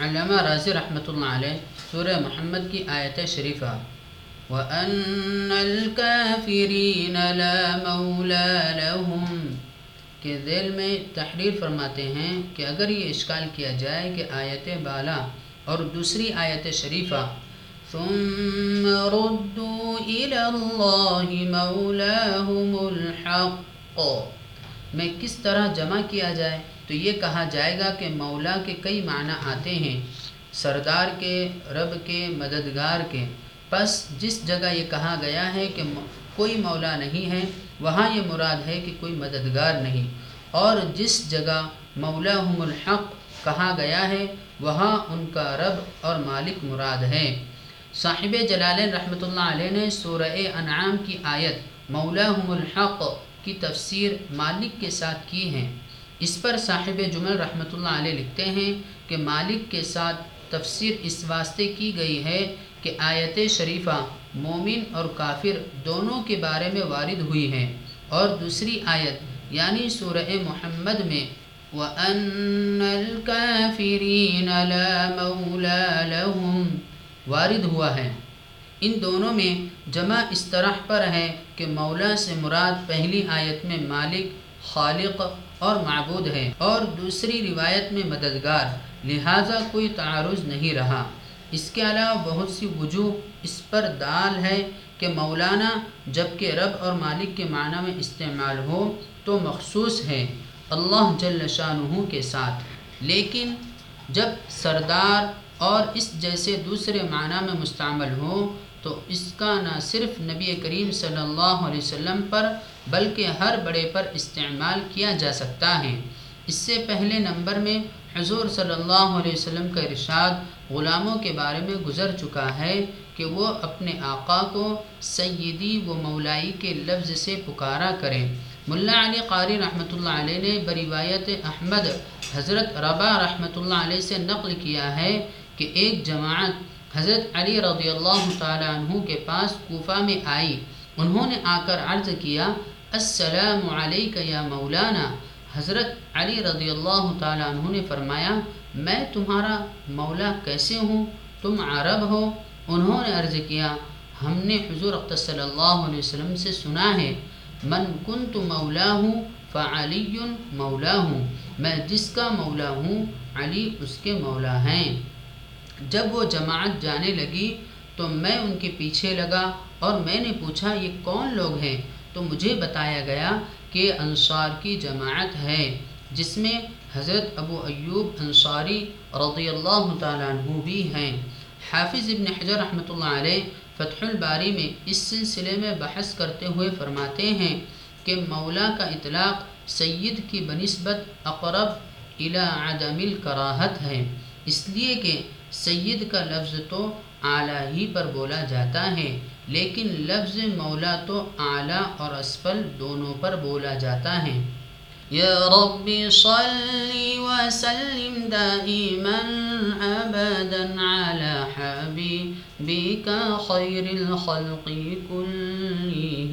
علامہ راضی رحمۃ اللہ علیہ سورہ محمد کی آیت شریفہ وَأَنَّ الْكَافِرِينَ لَا مَوْلَى لَهُمْ۔ کے ذیل میں تحریر فرماتے ہیں کہ اگر یہ اشکال کیا جائے کہ آیت بالا اور دوسری آیت شریفہ۔ ثم ردوا الى اللہ مولاہم الحق۔ میں کس طرح جمع کیا جائے؟ تو یہ کہا جائے گا کہ مولا کے کئی معنی آتے ہیں، سردار کے، رب کے، مددگار کے۔ پس جس جگہ یہ کہا گیا ہے کہ کوئی مولا نہیں ہے، وہاں یہ مراد ہے کہ کوئی مددگار نہیں۔ اور جس جگہ مولاہم الحق کہا گیا ہے، وہاں ان کا رب اور مالک مراد ہے۔ صاحب جلال رحمۃ اللہ علیہ نے سورہ انعام کی آیت مولاہم الحق کی تفسیر مالک کے ساتھ کی ہے۔ اس پر صاحب جمل رحمۃ اللہ علیہ لکھتے ہیں کہ مالک کے ساتھ تفسیر اس واسطے کی گئی ہے کہ آیت شریفہ مومن اور کافر دونوں کے بارے میں وارد ہوئی ہے اور دوسری آیت یعنی سورہ محمد میں، وَأَنَّ الْكَافِرِينَ لَا مَوْلَى لَهُمْ وارد ہوا ہے۔ ان دونوں میں جمع اس طرح پر ہے کہ مولا سے مراد پہلی آیت میں مالک، خالق اور معبود ہے اور دوسری روایت میں مددگار، لہٰذا کوئی تعارض نہیں رہا۔ اس کے علاوہ بہت سی وجوہ اس پر دال ہے کہ مولانا جبکہ رب اور مالک کے معنی میں استعمال ہو، تو مخصوص ہے اللہ جل شاہ کے ساتھ۔ لیکن جب سردار اور اس جیسے دوسرے معنی میں مستعمل ہو تو اس کا نہ صرف نبی کریم صلی اللہ علیہ وسلم پر بلکہ ہر بڑے پر استعمال کیا جا سکتا ہے۔ اس سے پہلے نمبر میں حضور صلی اللہ علیہ وسلم کا ارشاد غلاموں کے بارے میں گزر چکا ہے کہ وہ اپنے آقا کو سیدی و مولائی کے لفظ سے پکارا کریں۔ ملا علی قاری رحمۃ اللہ علیہ نے بروایت احمد حضرت ربا رحمۃ اللہ علیہ سے نقل کیا ہے کہ ایک جماعت حضرت علی رضی اللہ تعالیٰ عنہ کے پاس کوفہ میں آئی۔ انہوں نے آ کر عرض کیا، السلام علیکہ یا مولانا۔ حضرت علی رضی اللہ تعالیٰ عنہ نے فرمایا، میں تمہارا مولا کیسے ہوں؟ تم عرب ہو۔ انہوں نے عرض کیا، ہم نے حضور اقتص صلی اللہ علیہ وسلم سے سنا ہے، من کن تو مولا ہوں فعلی مولا ہوں میں جس کا مولا ہوں، علی اس کے مولا ہیں۔ جب وہ جماعت جانے لگی تو میں ان کے پیچھے لگا اور میں نے پوچھا، یہ کون لوگ ہیں؟ تو مجھے بتایا گیا کہ انصار کی جماعت ہے، جس میں حضرت ابو ایوب انصاری رضی اللہ تعالیٰ عنہ بھی ہیں۔ حافظ ابن حجر رحمۃ اللہ علیہ فتح الباری میں اس سلسلے میں بحث کرتے ہوئے فرماتے ہیں کہ مولا کا اطلاق سید کی بنسبت اقرب الى عدم الکراہت ہے، اس لیے کہ سید کا لفظ تو اعلیٰ ہی پر بولا جاتا ہے، لیکن لفظ مولا تو اعلیٰ اور اسفل دونوں پر بولا جاتا ہے۔ یا رب صلی وسلم دائما ابدا على حبیبک خیر الخلق کلهم